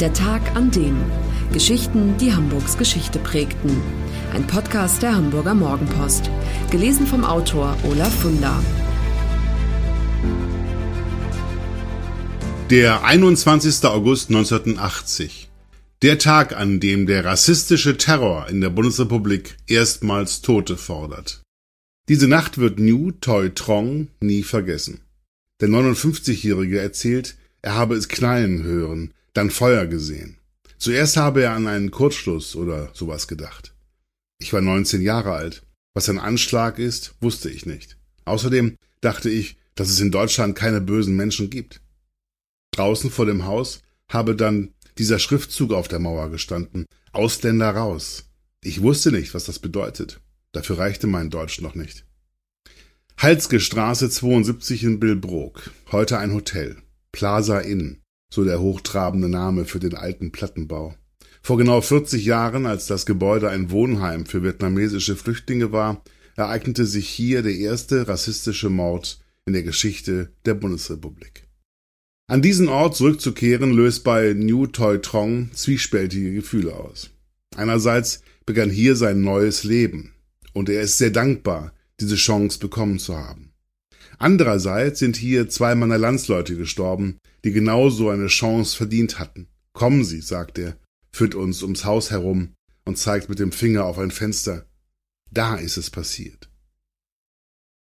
Der Tag an dem. Geschichten, die Hamburgs Geschichte prägten. Ein Podcast der Hamburger Morgenpost. Gelesen vom Autor Olaf Funder. Der 21. August 1980. Der Tag, an dem der rassistische Terror in der Bundesrepublik erstmals Tote fordert. Diese Nacht wird New Toi Trong nie vergessen. Der 59-Jährige erzählt, er habe es knallen hören, dann Feuer gesehen. Zuerst habe er an einen Kurzschluss oder sowas gedacht. Ich war 19 Jahre alt. Was ein Anschlag ist, wusste ich nicht. Außerdem dachte ich, dass es in Deutschland keine bösen Menschen gibt. Draußen vor dem Haus habe dann dieser Schriftzug auf der Mauer gestanden. Ausländer raus. Ich wusste nicht, was das bedeutet. Dafür reichte mein Deutsch noch nicht. Halske Straße 72 in Billbrook. Heute ein Hotel. Plaza Inn. So der hochtrabende Name für den alten Plattenbau. Vor genau 40 Jahren, als das Gebäude ein Wohnheim für vietnamesische Flüchtlinge war, ereignete sich hier der erste rassistische Mord in der Geschichte der Bundesrepublik. An diesen Ort zurückzukehren löst bei New Toi Trong zwiespältige Gefühle aus. Einerseits begann hier sein neues Leben und er ist sehr dankbar, diese Chance bekommen zu haben. Andererseits sind hier zwei meiner Landsleute gestorben, die genauso eine Chance verdient hatten. Kommen Sie, sagt er, führt uns ums Haus herum und zeigt mit dem Finger auf ein Fenster. Da ist es passiert.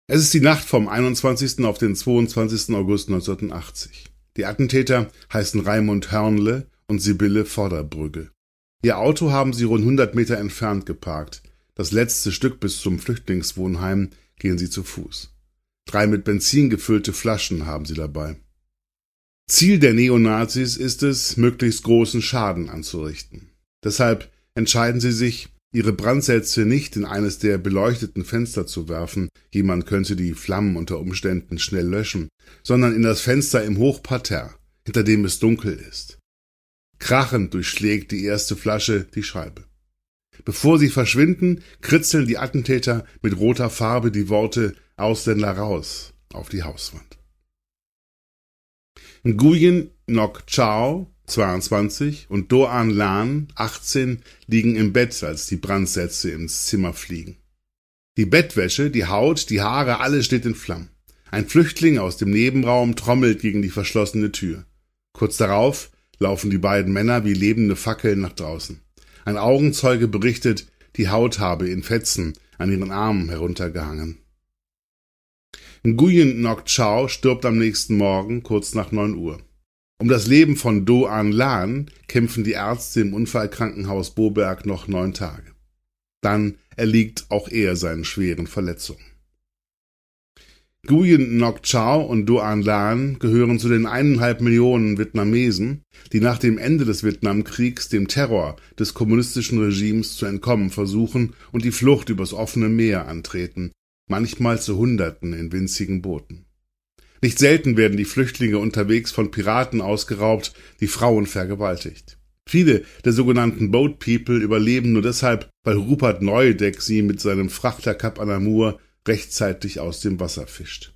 Es ist die Nacht vom 21. auf den 22. August 1980. Die Attentäter heißen Raimund Hörnle und Sibylle Vorderbrügge. Ihr Auto haben sie rund 100 Meter entfernt geparkt. Das letzte Stück bis zum Flüchtlingswohnheim gehen sie zu Fuß. Drei mit Benzin gefüllte Flaschen haben sie dabei. Ziel der Neonazis ist es, möglichst großen Schaden anzurichten. Deshalb entscheiden sie sich, ihre Brandsätze nicht in eines der beleuchteten Fenster zu werfen, jemand könnte die Flammen unter Umständen schnell löschen, sondern in das Fenster im Hochparterre, hinter dem es dunkel ist. Krachend durchschlägt die erste Flasche die Scheibe. Bevor sie verschwinden, kritzeln die Attentäter mit roter Farbe die Worte Ausländer raus auf die Hauswand. Nguyen Nok Chao, 22, und Doan Lan, 18, liegen im Bett, als die Brandsätze ins Zimmer fliegen. Die Bettwäsche, die Haut, die Haare, alles steht in Flammen. Ein Flüchtling aus dem Nebenraum trommelt gegen die verschlossene Tür. Kurz darauf laufen die beiden Männer wie lebende Fackeln nach draußen. Ein Augenzeuge berichtet, die Haut habe in Fetzen an ihren Armen heruntergehangen. Nguyen Nok Chao stirbt am nächsten Morgen kurz nach neun Uhr. Um das Leben von Do An Lan kämpfen die Ärzte im Unfallkrankenhaus Boberg noch neun Tage. Dann erliegt auch er seinen schweren Verletzungen. Nguyen Ngoc Chao und Do An Lan gehören zu den eineinhalb Millionen Vietnamesen, die nach dem Ende des Vietnamkriegs dem Terror des kommunistischen Regimes zu entkommen versuchen und die Flucht übers offene Meer antreten, manchmal zu Hunderten in winzigen Booten. Nicht selten werden die Flüchtlinge unterwegs von Piraten ausgeraubt, die Frauen vergewaltigt. Viele der sogenannten Boat People überleben nur deshalb, weil Rupert Neudeck sie mit seinem Frachter Cap Anamur rechtzeitig aus dem Wasser fischt.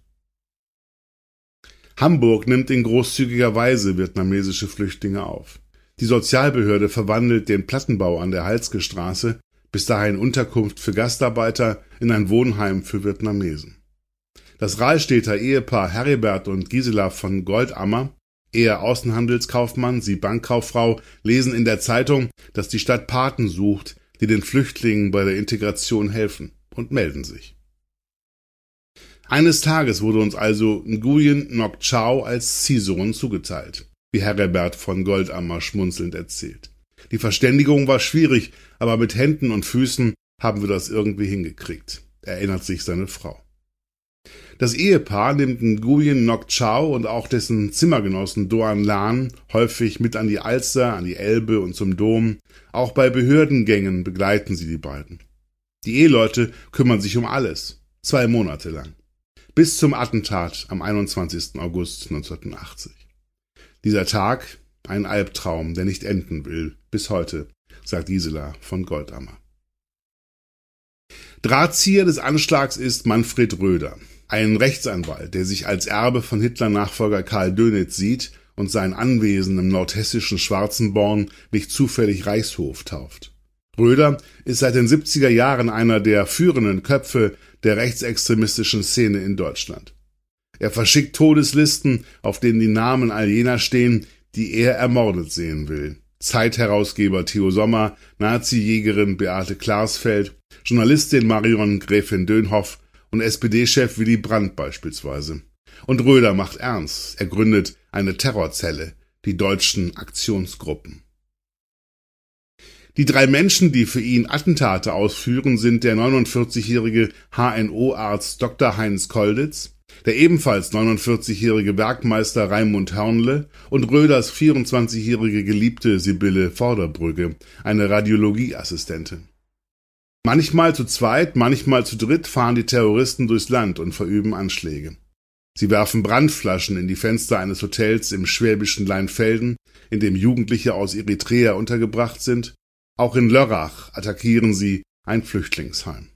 Hamburg nimmt in großzügiger Weise vietnamesische Flüchtlinge auf. Die Sozialbehörde verwandelt den Plattenbau an der Halske Straße, bis dahin Unterkunft für Gastarbeiter, in ein Wohnheim für Vietnamesen. Das Rahlstädter Ehepaar Heribert und Gisela von Goldammer, er Außenhandelskaufmann, sie Bankkauffrau, lesen in der Zeitung, dass die Stadt Paten sucht, die den Flüchtlingen bei der Integration helfen, und melden sich. Eines Tages wurde uns also Nguyen Nok Chao als Ziehsohn zugeteilt, wie Herbert von Goldammer schmunzelnd erzählt. Die Verständigung war schwierig, aber mit Händen und Füßen haben wir das irgendwie hingekriegt, erinnert sich seine Frau. Das Ehepaar nimmt Nguyen Nok Chao und auch dessen Zimmergenossen Doan Lan häufig mit an die Alster, an die Elbe und zum Dom. Auch bei Behördengängen begleiten sie die beiden. Die Eheleute kümmern sich um alles. Zwei Monate lang bis zum Attentat am 21. August 1980. Dieser Tag ein Albtraum, der nicht enden will, bis heute, sagt Gisela von Goldammer. Drahtzieher des Anschlags ist Manfred Röder, ein Rechtsanwalt, der sich als Erbe von Hitler-Nachfolger Karl Dönitz sieht und sein Anwesen im nordhessischen Schwarzenborn nicht zufällig Reichshof tauft. Röder ist seit den 70er Jahren einer der führenden Köpfe der rechtsextremistischen Szene in Deutschland. Er verschickt Todeslisten, auf denen die Namen all jener stehen, die er ermordet sehen will. Zeitherausgeber Theo Sommer, Nazi-Jägerin Beate Klarsfeld, Journalistin Marion Gräfin Dönhoff und SPD-Chef Willy Brandt beispielsweise. Und Röder macht ernst. Er gründet eine Terrorzelle, die deutschen Aktionsgruppen. Die drei Menschen, die für ihn Attentate ausführen, sind der 49-jährige HNO-Arzt Dr. Heinz Kolditz, der ebenfalls 49-jährige Werkmeister Raimund Hörnle und Röders 24-jährige Geliebte Sibylle Vorderbrügge, eine Radiologieassistentin. Manchmal zu zweit, manchmal zu dritt fahren die Terroristen durchs Land und verüben Anschläge. Sie werfen Brandflaschen in die Fenster eines Hotels im schwäbischen Leinfelden, in dem Jugendliche aus Eritrea untergebracht sind. Auch in Lörrach attackieren sie ein Flüchtlingsheim.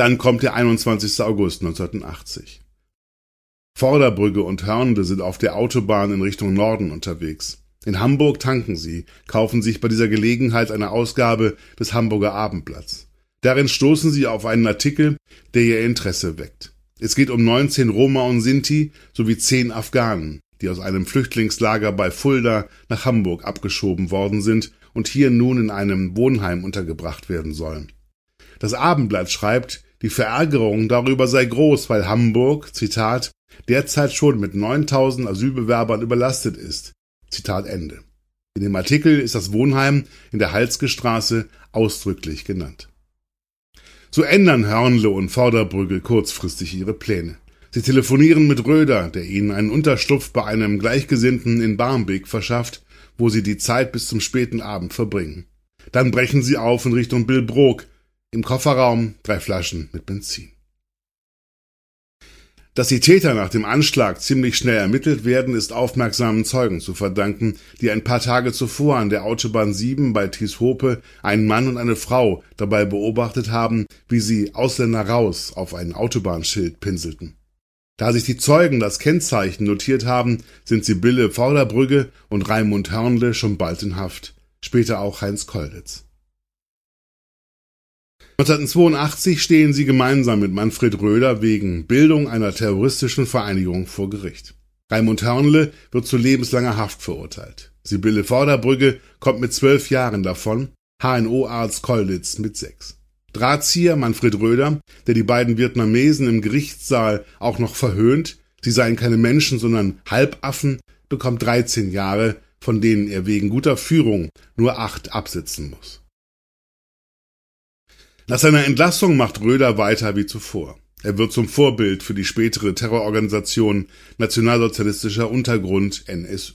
Dann kommt der 21. August 1980. Vorderbrügge und Hörnde sind auf der Autobahn in Richtung Norden unterwegs. In Hamburg tanken sie, kaufen sich bei dieser Gelegenheit eine Ausgabe des Hamburger Abendblatts. Darin stoßen sie auf einen Artikel, der ihr Interesse weckt. Es geht um 19 Roma und Sinti sowie 10 Afghanen, die aus einem Flüchtlingslager bei Fulda nach Hamburg abgeschoben worden sind und hier nun in einem Wohnheim untergebracht werden sollen. Das Abendblatt schreibt, die Verärgerung darüber sei groß, weil Hamburg, Zitat, derzeit schon mit 9000 Asylbewerbern überlastet ist. Zitat Ende. In dem Artikel ist das Wohnheim in der Halsgestraße ausdrücklich genannt. So ändern Hörnle und Vorderbrügge kurzfristig ihre Pläne. Sie telefonieren mit Röder, der ihnen einen Unterschlupf bei einem Gleichgesinnten in Barmbek verschafft, wo sie die Zeit bis zum späten Abend verbringen. Dann brechen sie auf in Richtung Billbrook. Im Kofferraum drei Flaschen mit Benzin. Dass die Täter nach dem Anschlag ziemlich schnell ermittelt werden, ist aufmerksamen Zeugen zu verdanken, die ein paar Tage zuvor an der Autobahn 7 bei Tieshope einen Mann und eine Frau dabei beobachtet haben, wie sie Ausländer raus auf ein Autobahnschild pinselten. Da sich die Zeugen das Kennzeichen notiert haben, sind Sibylle Vorderbrügge und Raimund Hörnle schon bald in Haft, später auch Heinz Kolditz. 1982 stehen sie gemeinsam mit Manfred Röder wegen Bildung einer terroristischen Vereinigung vor Gericht. Raimund Hörnle wird zu lebenslanger Haft verurteilt. Sibylle Vorderbrügge kommt mit zwölf Jahren davon, HNO-Arzt Kollitz mit sechs. Drahtzieher Manfred Röder, der die beiden Vietnamesen im Gerichtssaal auch noch verhöhnt, sie seien keine Menschen, sondern Halbaffen, bekommt 13 Jahre, von denen er wegen guter Führung nur acht absitzen muss. Nach seiner Entlassung macht Röder weiter wie zuvor. Er wird zum Vorbild für die spätere Terrororganisation Nationalsozialistischer Untergrund NSU.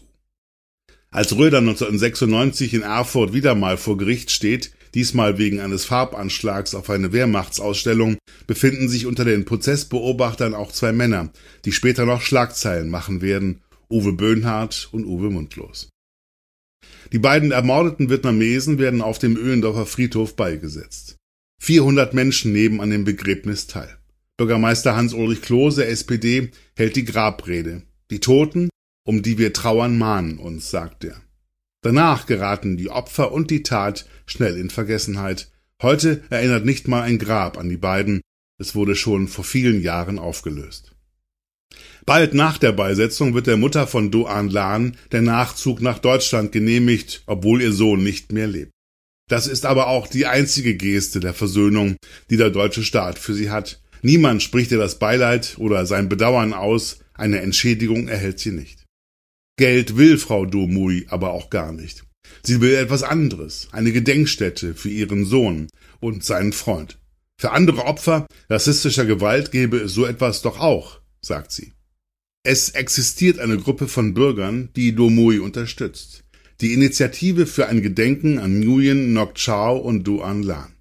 Als Röder 1996 in Erfurt wieder mal vor Gericht steht, diesmal wegen eines Farbanschlags auf eine Wehrmachtsausstellung, befinden sich unter den Prozessbeobachtern auch zwei Männer, die später noch Schlagzeilen machen werden, Uwe Böhnhardt und Uwe Mundlos. Die beiden ermordeten Vietnamesen werden auf dem Öhlendorfer Friedhof beigesetzt. 400 Menschen nehmen an dem Begräbnis teil. Bürgermeister Hans-Ulrich Klose, SPD, hält die Grabrede. Die Toten, um die wir trauern, mahnen uns, sagt er. Danach geraten die Opfer und die Tat schnell in Vergessenheit. Heute erinnert nicht mal ein Grab an die beiden. Es wurde schon vor vielen Jahren aufgelöst. Bald nach der Beisetzung wird der Mutter von Doan Lan der Nachzug nach Deutschland genehmigt, obwohl ihr Sohn nicht mehr lebt. Das ist aber auch die einzige Geste der Versöhnung, die der deutsche Staat für sie hat. Niemand spricht ihr das Beileid oder sein Bedauern aus, eine Entschädigung erhält sie nicht. Geld will Frau Domui aber auch gar nicht. Sie will etwas anderes, eine Gedenkstätte für ihren Sohn und seinen Freund. Für andere Opfer rassistischer Gewalt gäbe es so etwas doch auch, sagt sie. Es existiert eine Gruppe von Bürgern, die Domui unterstützt die Initiative für ein Gedenken an Nguyen Ngoc Chao und Duan Lan.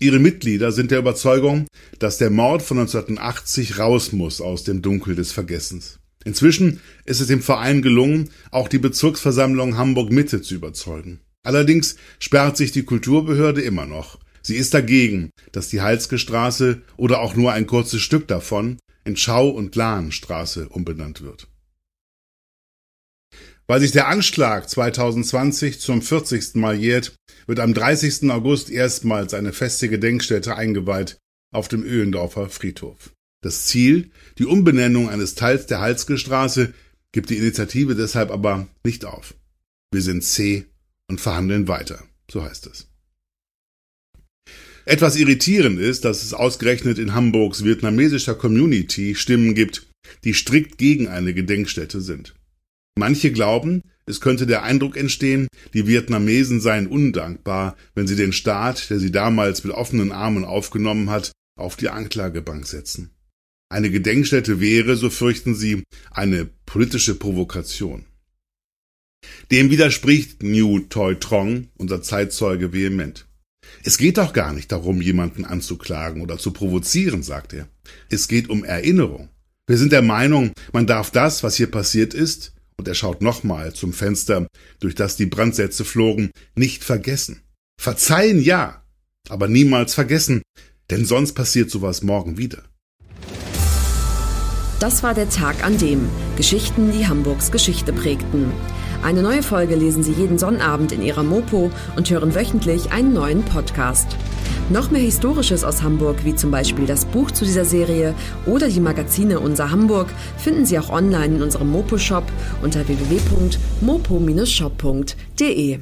Ihre Mitglieder sind der Überzeugung, dass der Mord von 1980 raus muss aus dem Dunkel des Vergessens. Inzwischen ist es dem Verein gelungen, auch die Bezirksversammlung Hamburg Mitte zu überzeugen. Allerdings sperrt sich die Kulturbehörde immer noch. Sie ist dagegen, dass die Halske Straße oder auch nur ein kurzes Stück davon in Schau- und Lahnstraße umbenannt wird. Weil sich der Anschlag 2020 zum 40. Mal jährt, wird am 30. August erstmals eine feste Gedenkstätte eingeweiht auf dem Öhlendorfer Friedhof. Das Ziel, die Umbenennung eines Teils der Halsgestraße, gibt die Initiative deshalb aber nicht auf. Wir sind zäh und verhandeln weiter, so heißt es. Etwas irritierend ist, dass es ausgerechnet in Hamburgs vietnamesischer Community Stimmen gibt, die strikt gegen eine Gedenkstätte sind. Manche glauben, es könnte der Eindruck entstehen, die Vietnamesen seien undankbar, wenn sie den Staat, der sie damals mit offenen Armen aufgenommen hat, auf die Anklagebank setzen. Eine Gedenkstätte wäre, so fürchten sie, eine politische Provokation. Dem widerspricht New Toi Trong, unser Zeitzeuge, vehement. Es geht doch gar nicht darum, jemanden anzuklagen oder zu provozieren, sagt er. Es geht um Erinnerung. Wir sind der Meinung, man darf das, was hier passiert ist, und er schaut nochmal zum Fenster, durch das die Brandsätze flogen, nicht vergessen. Verzeihen ja, aber niemals vergessen, denn sonst passiert sowas morgen wieder. Das war der Tag an dem Geschichten, die Hamburgs Geschichte prägten. Eine neue Folge lesen Sie jeden Sonnabend in Ihrer Mopo und hören wöchentlich einen neuen Podcast. Noch mehr Historisches aus Hamburg, wie zum Beispiel das Buch zu dieser Serie oder die Magazine Unser Hamburg, finden Sie auch online in unserem Mopo-Shop unter www.mopo-shop.de.